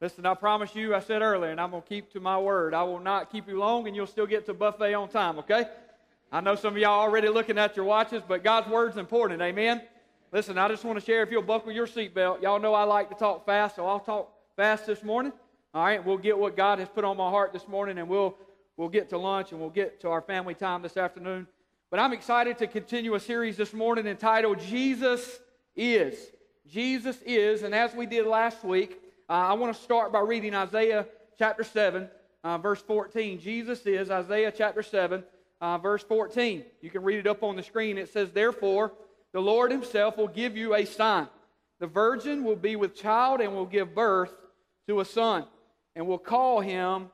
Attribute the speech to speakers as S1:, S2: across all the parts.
S1: Listen, I promise you, I said earlier, and I'm going to keep to my word. I will not keep you long, and you'll still get to buffet on time, okay? I know some of y'all already looking at your watches, but God's word's important, amen? Listen, I just want to share if you'll buckle your seatbelt. Y'all know I like to talk fast, so I'll talk fast this morning. All right, we'll get what God has put on my heart this morning, and we'll, we'll get to lunch, and we'll get to our family time this afternoon. But I'm excited to continue a series this morning entitled Jesus Is. Jesus Is, and as we did last week, uh, I want to start by reading Isaiah chapter 7, uh, verse 14. Jesus is Isaiah chapter 7, uh, verse 14. You can read it up on the screen. It says, Therefore, the Lord himself will give you a sign. The virgin will be with child and will give birth to a son, and will call him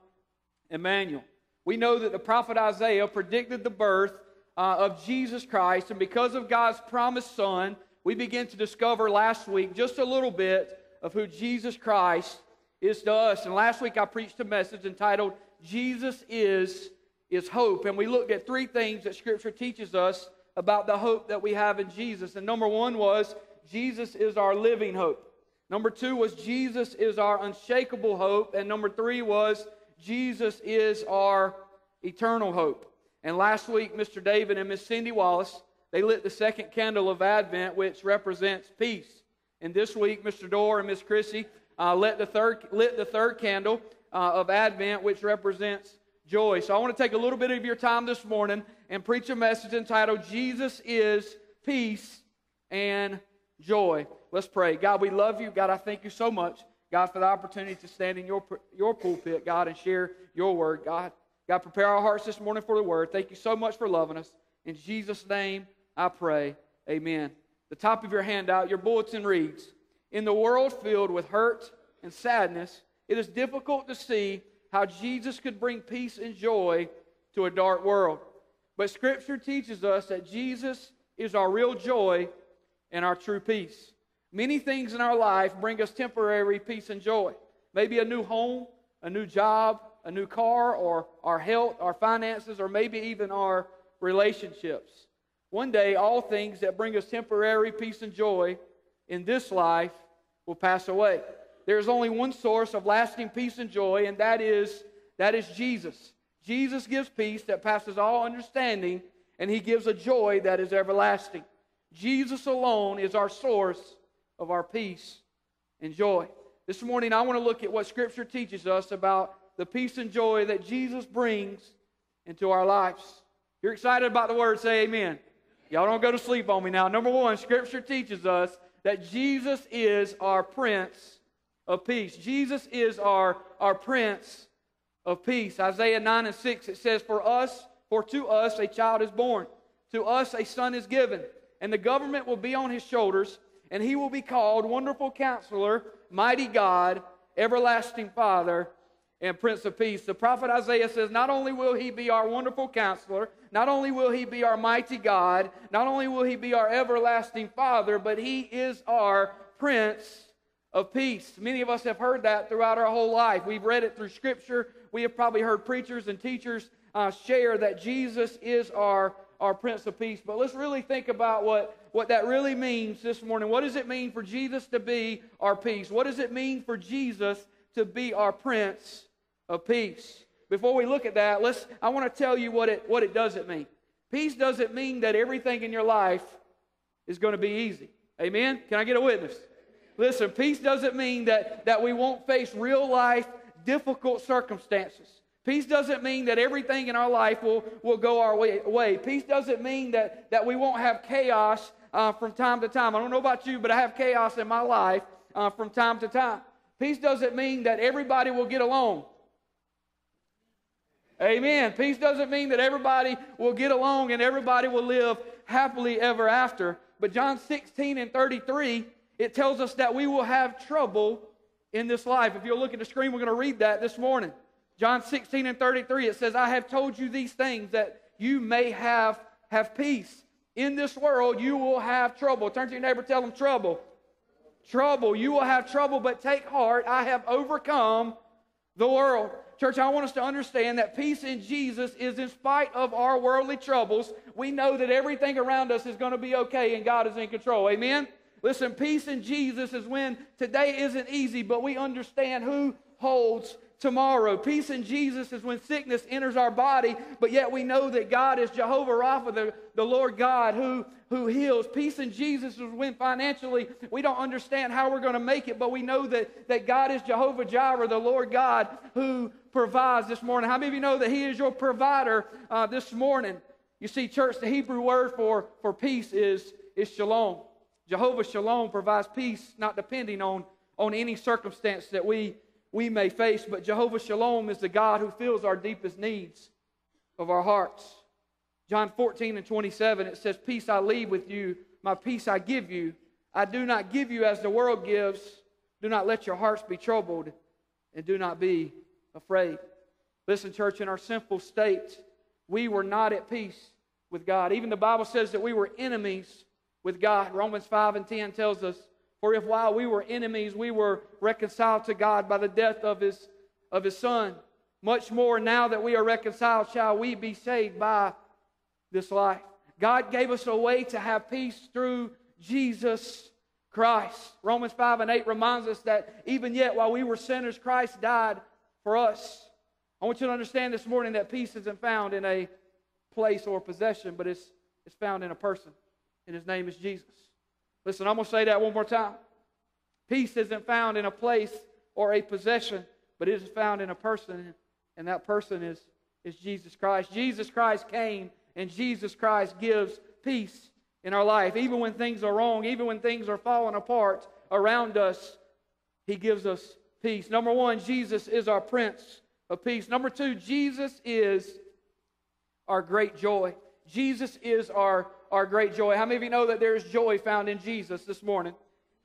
S1: Emmanuel. We know that the prophet Isaiah predicted the birth uh, of Jesus Christ, and because of God's promised son, we begin to discover last week just a little bit of who Jesus Christ is to us. And last week I preached a message entitled Jesus is is hope and we looked at three things that scripture teaches us about the hope that we have in Jesus. And number 1 was Jesus is our living hope. Number 2 was Jesus is our unshakable hope and number 3 was Jesus is our eternal hope. And last week Mr. David and Miss Cindy Wallace they lit the second candle of Advent which represents peace. And this week, Mr. Dorr and Miss Chrissy uh, lit, the third, lit the third candle uh, of Advent, which represents joy. So I want to take a little bit of your time this morning and preach a message entitled Jesus is Peace and Joy. Let's pray. God, we love you. God, I thank you so much, God, for the opportunity to stand in your, your pulpit, God, and share your word, God. God, prepare our hearts this morning for the word. Thank you so much for loving us. In Jesus' name, I pray. Amen the top of your handout, your bulletin reads In the world filled with hurt and sadness, it is difficult to see how Jesus could bring peace and joy to a dark world. But Scripture teaches us that Jesus is our real joy and our true peace. Many things in our life bring us temporary peace and joy. Maybe a new home, a new job, a new car, or our health, our finances, or maybe even our relationships. One day, all things that bring us temporary peace and joy in this life will pass away. There is only one source of lasting peace and joy, and that is, that is Jesus. Jesus gives peace that passes all understanding, and he gives a joy that is everlasting. Jesus alone is our source of our peace and joy. This morning, I want to look at what Scripture teaches us about the peace and joy that Jesus brings into our lives. If you're excited about the word, say amen. Y'all don't go to sleep on me now. Number one, Scripture teaches us that Jesus is our Prince of Peace. Jesus is our, our Prince of Peace. Isaiah 9 and 6, it says, For us, for to us a child is born, to us a son is given, and the government will be on his shoulders, and he will be called Wonderful Counselor, Mighty God, Everlasting Father, and Prince of Peace. The prophet Isaiah says, Not only will he be our wonderful counselor, not only will he be our mighty God, not only will he be our everlasting Father, but he is our Prince of Peace. Many of us have heard that throughout our whole life. We've read it through Scripture. We have probably heard preachers and teachers uh, share that Jesus is our, our Prince of Peace. But let's really think about what, what that really means this morning. What does it mean for Jesus to be our peace? What does it mean for Jesus to be our Prince of Peace? Before we look at that, let's, I want to tell you what it, what it doesn't mean. Peace doesn't mean that everything in your life is going to be easy. Amen? Can I get a witness? Listen, peace doesn't mean that, that we won't face real life difficult circumstances. Peace doesn't mean that everything in our life will, will go our way, way. Peace doesn't mean that, that we won't have chaos uh, from time to time. I don't know about you, but I have chaos in my life uh, from time to time. Peace doesn't mean that everybody will get along. Amen. Peace doesn't mean that everybody will get along and everybody will live happily ever after. But John 16 and 33, it tells us that we will have trouble in this life. If you'll look at the screen, we're going to read that this morning. John 16 and 33, it says, I have told you these things that you may have, have peace. In this world, you will have trouble. Turn to your neighbor, tell them trouble. Trouble. You will have trouble, but take heart. I have overcome the world. Church, I want us to understand that peace in Jesus is in spite of our worldly troubles. We know that everything around us is going to be okay and God is in control. Amen? Listen, peace in Jesus is when today isn't easy, but we understand who holds tomorrow. Peace in Jesus is when sickness enters our body, but yet we know that God is Jehovah Rapha, the, the Lord God who, who heals. Peace in Jesus is when financially we don't understand how we're going to make it, but we know that, that God is Jehovah Jireh, the Lord God who provides this morning. How many of you know that He is your provider uh, this morning? You see, church, the Hebrew word for, for peace is, is shalom. Jehovah Shalom provides peace, not depending on, on any circumstance that we we may face, but Jehovah Shalom is the God who fills our deepest needs of our hearts. John 14 and 27, it says, Peace I leave with you, my peace I give you. I do not give you as the world gives. Do not let your hearts be troubled, and do not be afraid. Listen, church, in our sinful state, we were not at peace with God. Even the Bible says that we were enemies with God. Romans 5 and 10 tells us for if while we were enemies, we were reconciled to God by the death of his, of his Son, much more now that we are reconciled, shall we be saved by this life. God gave us a way to have peace through Jesus Christ. Romans 5 and 8 reminds us that even yet, while we were sinners, Christ died for us. I want you to understand this morning that peace isn't found in a place or possession, but it's, it's found in a person, and his name is Jesus. Listen, I'm going to say that one more time. Peace isn't found in a place or a possession, but it is found in a person, and that person is, is Jesus Christ. Jesus Christ came, and Jesus Christ gives peace in our life. Even when things are wrong, even when things are falling apart around us, He gives us peace. Number one, Jesus is our Prince of Peace. Number two, Jesus is our great joy. Jesus is our our great joy. How many of you know that there's joy found in Jesus this morning?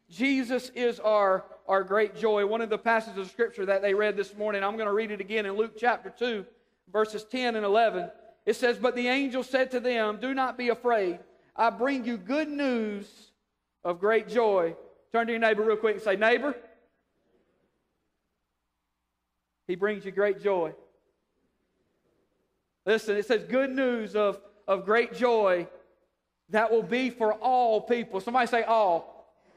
S1: Jesus is our, our great joy. One of the passages of Scripture that they read this morning, I'm going to read it again in Luke chapter 2, verses 10 and 11. It says, But the angel said to them, Do not be afraid. I bring you good news of great joy. Turn to your neighbor real quick and say, Neighbor, he brings you great joy. Listen, it says good news of, of great joy that will be for all people. Somebody say all.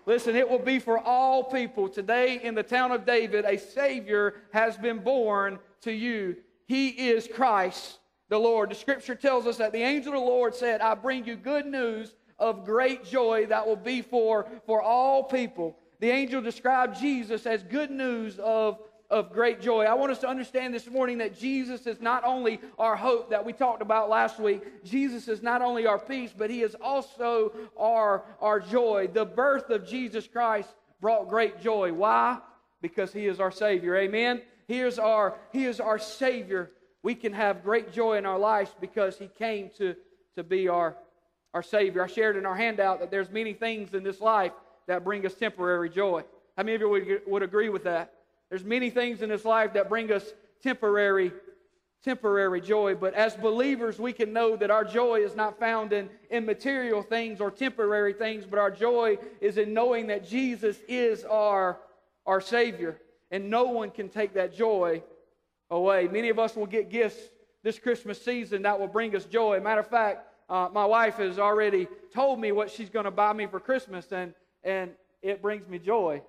S1: Listen, it will be for all people. Today in the town of David, a Savior has been born to you. He is Christ the Lord. The scripture tells us that the angel of the Lord said, I bring you good news of great joy that will be for, for all people. The angel described Jesus as good news of of great joy. I want us to understand this morning that Jesus is not only our hope that we talked about last week, Jesus is not only our peace, but he is also our, our joy. The birth of Jesus Christ brought great joy. Why? Because he is our Savior. Amen. He is our, he is our Savior. We can have great joy in our lives because he came to, to be our, our Savior. I shared in our handout that there's many things in this life that bring us temporary joy. How many of you would, would agree with that? There's many things in this life that bring us temporary temporary joy, but as believers we can know that our joy is not found in, in material things or temporary things, but our joy is in knowing that Jesus is our our savior and no one can take that joy away. Many of us will get gifts this Christmas season that will bring us joy. Matter of fact, uh, my wife has already told me what she's going to buy me for Christmas, and, and it brings me joy.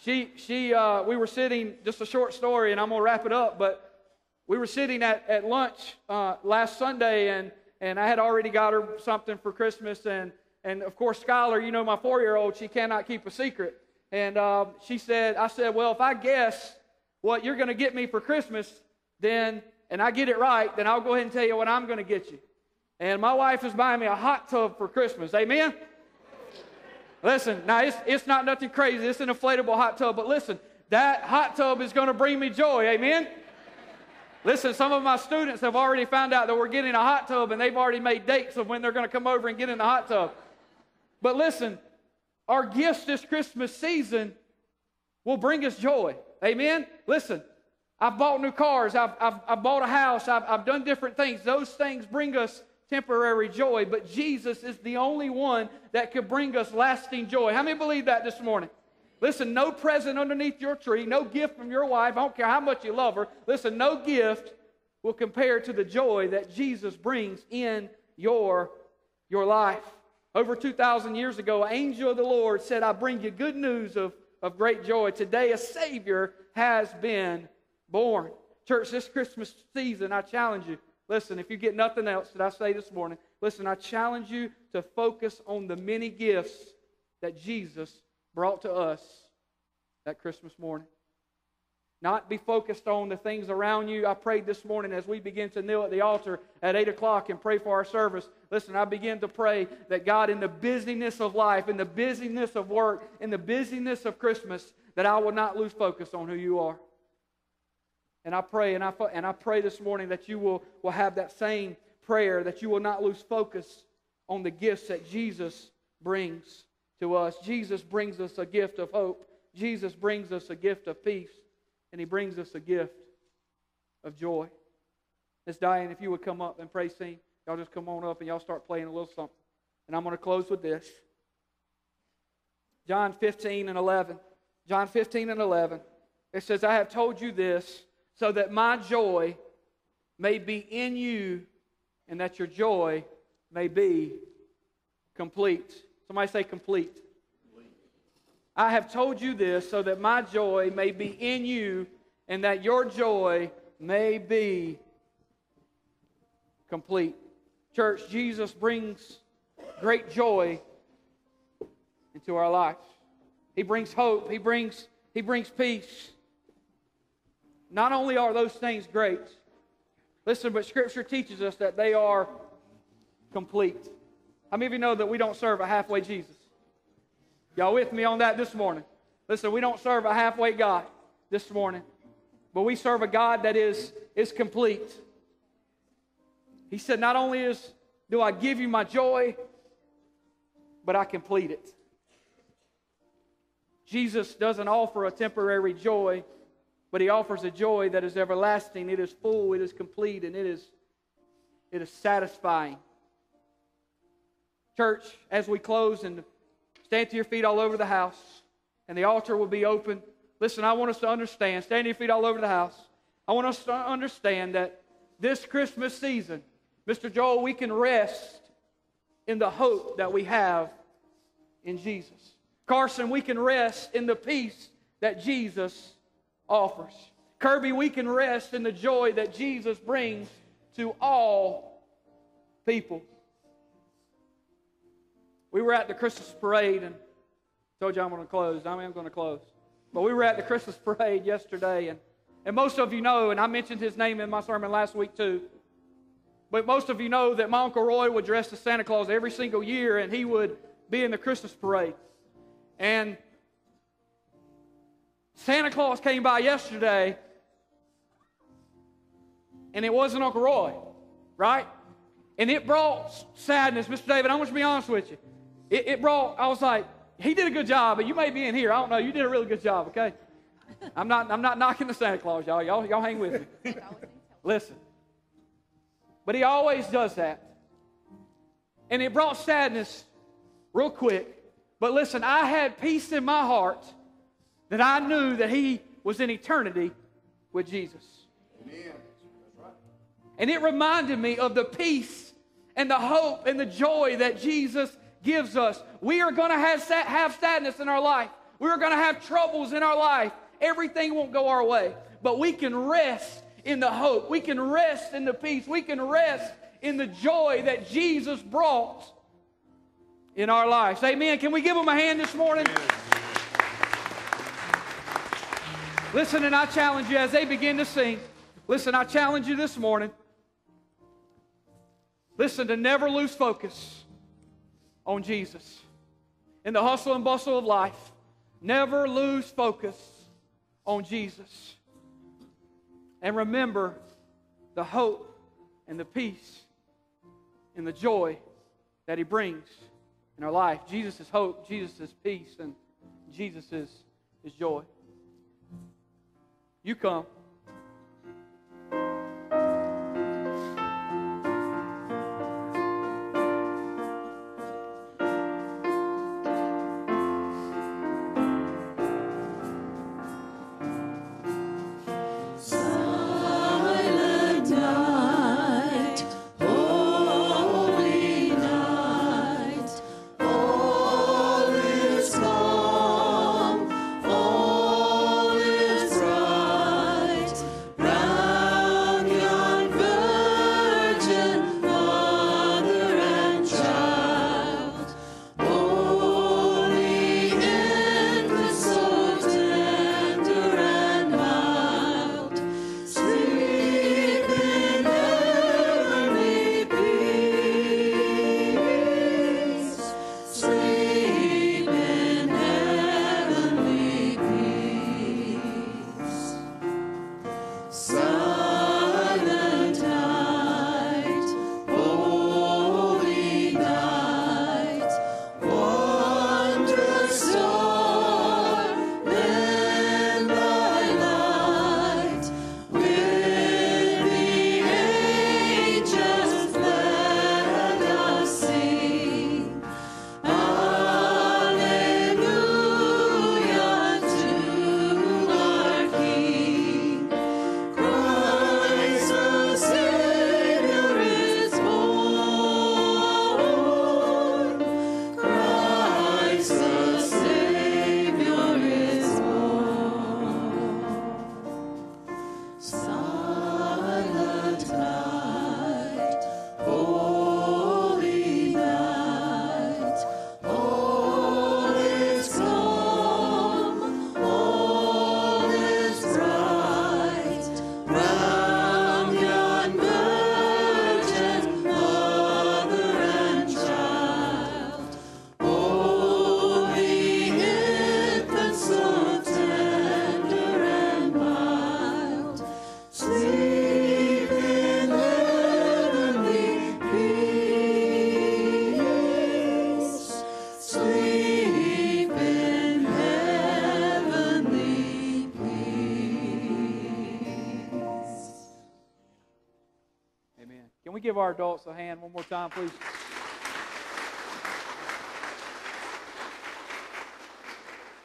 S1: She, she, uh, we were sitting, just a short story, and I'm going to wrap it up, but we were sitting at, at lunch uh, last Sunday, and, and I had already got her something for Christmas. And, and of course, Skylar, you know, my four year old, she cannot keep a secret. And uh, she said, I said, well, if I guess what you're going to get me for Christmas, then, and I get it right, then I'll go ahead and tell you what I'm going to get you. And my wife is buying me a hot tub for Christmas. Amen? Listen, now it's, it's not nothing crazy. It's an inflatable hot tub, but listen, that hot tub is going to bring me joy. Amen? Listen, some of my students have already found out that we're getting a hot tub and they've already made dates of when they're going to come over and get in the hot tub. But listen, our gifts this Christmas season will bring us joy. Amen? Listen, I've bought new cars, I've, I've, I've bought a house, I've, I've done different things. Those things bring us temporary joy, but Jesus is the only one that could bring us lasting joy. How many believe that this morning? Listen, no present underneath your tree, no gift from your wife, I don't care how much you love her. Listen, no gift will compare to the joy that Jesus brings in your, your life. Over 2,000 years ago, an angel of the Lord said, I bring you good news of, of great joy. Today, a Savior has been born. Church, this Christmas season, I challenge you. Listen, if you get nothing else that I say this morning, listen, I challenge you to focus on the many gifts that Jesus brought to us that Christmas morning. Not be focused on the things around you. I prayed this morning as we begin to kneel at the altar at 8 o'clock and pray for our service. Listen, I begin to pray that God, in the busyness of life, in the busyness of work, in the busyness of Christmas, that I will not lose focus on who you are. And I pray, and I, and I pray this morning that you will, will have that same prayer, that you will not lose focus on the gifts that Jesus brings to us. Jesus brings us a gift of hope. Jesus brings us a gift of peace and he brings us a gift of joy. Miss Diane, if you would come up and pray, sing, y'all just come on up and y'all start playing a little something. And I'm going to close with this. John 15 and 11. John 15 and 11. It says, I have told you this so that my joy may be in you and that your joy may be complete. Somebody say complete. I have told you this so that my joy may be in you and that your joy may be complete. Church, Jesus brings great joy into our lives. He brings hope. He brings, he brings peace. Not only are those things great, listen, but Scripture teaches us that they are complete. How many of you know that we don't serve a halfway Jesus? Y'all with me on that this morning? Listen, we don't serve a halfway God this morning, but we serve a God that is, is complete. He said, Not only is do I give you my joy, but I complete it. Jesus doesn't offer a temporary joy, but he offers a joy that is everlasting. It is full, it is complete, and it is, it is satisfying. Church, as we close and Stand to your feet all over the house, and the altar will be open. Listen, I want us to understand, stand to your feet all over the house. I want us to understand that this Christmas season, Mr. Joel, we can rest in the hope that we have in Jesus. Carson, we can rest in the peace that Jesus offers. Kirby, we can rest in the joy that Jesus brings to all people. We were at the Christmas parade, and I told you I'm going to close. I I'm going to close. But we were at the Christmas parade yesterday, and, and most of you know, and I mentioned his name in my sermon last week too. But most of you know that my Uncle Roy would dress as Santa Claus every single year, and he would be in the Christmas parade. And Santa Claus came by yesterday, and it wasn't Uncle Roy, right? And it brought sadness. Mr. David, I'm going to be honest with you. It, it brought, I was like, he did a good job, but you may be in here. I don't know. You did a really good job, okay? I'm not, I'm not knocking the Santa Claus, y'all. Y'all, y'all hang with me. Listen. But he always does that. And it brought sadness real quick. But listen, I had peace in my heart that I knew that he was in eternity with Jesus. Amen. And it reminded me of the peace and the hope and the joy that Jesus gives us. We are going to have, have sadness in our life. We're going to have troubles in our life. Everything won't go our way. But we can rest in the hope. We can rest in the peace. We can rest in the joy that Jesus brought in our lives. Amen. Can we give him a hand this morning? Listen, and I challenge you as they begin to sing. Listen, I challenge you this morning. Listen, to never lose focus on Jesus. In the hustle and bustle of life, never lose focus on Jesus. And remember the hope and the peace and the joy that He brings in our life. Jesus is hope, Jesus is peace, and Jesus is, is joy. You come. Give our adults a hand one more time, please?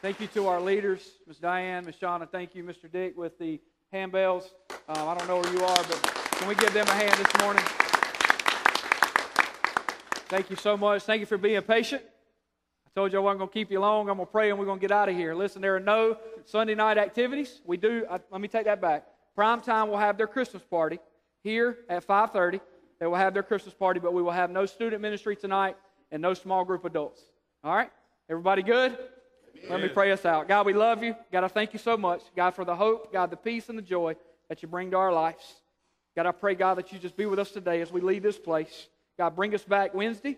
S1: Thank you to our leaders, Ms. Diane, Ms. Shauna. Thank you, Mr. Dick, with the handbells. Um, I don't know where you are, but can we give them a hand this morning? Thank you so much. Thank you for being patient. I told you I wasn't going to keep you long. I'm going to pray and we're going to get out of here. Listen, there are no Sunday night activities. We do. Uh, let me take that back. Prime time will have their Christmas party here at 5:30. They will have their Christmas party, but we will have no student ministry tonight and no small group adults. All right? Everybody good? Let me pray us out. God, we love you. God, I thank you so much. God, for the hope, God, the peace and the joy that you bring to our lives. God, I pray, God, that you just be with us today as we leave this place. God, bring us back Wednesday.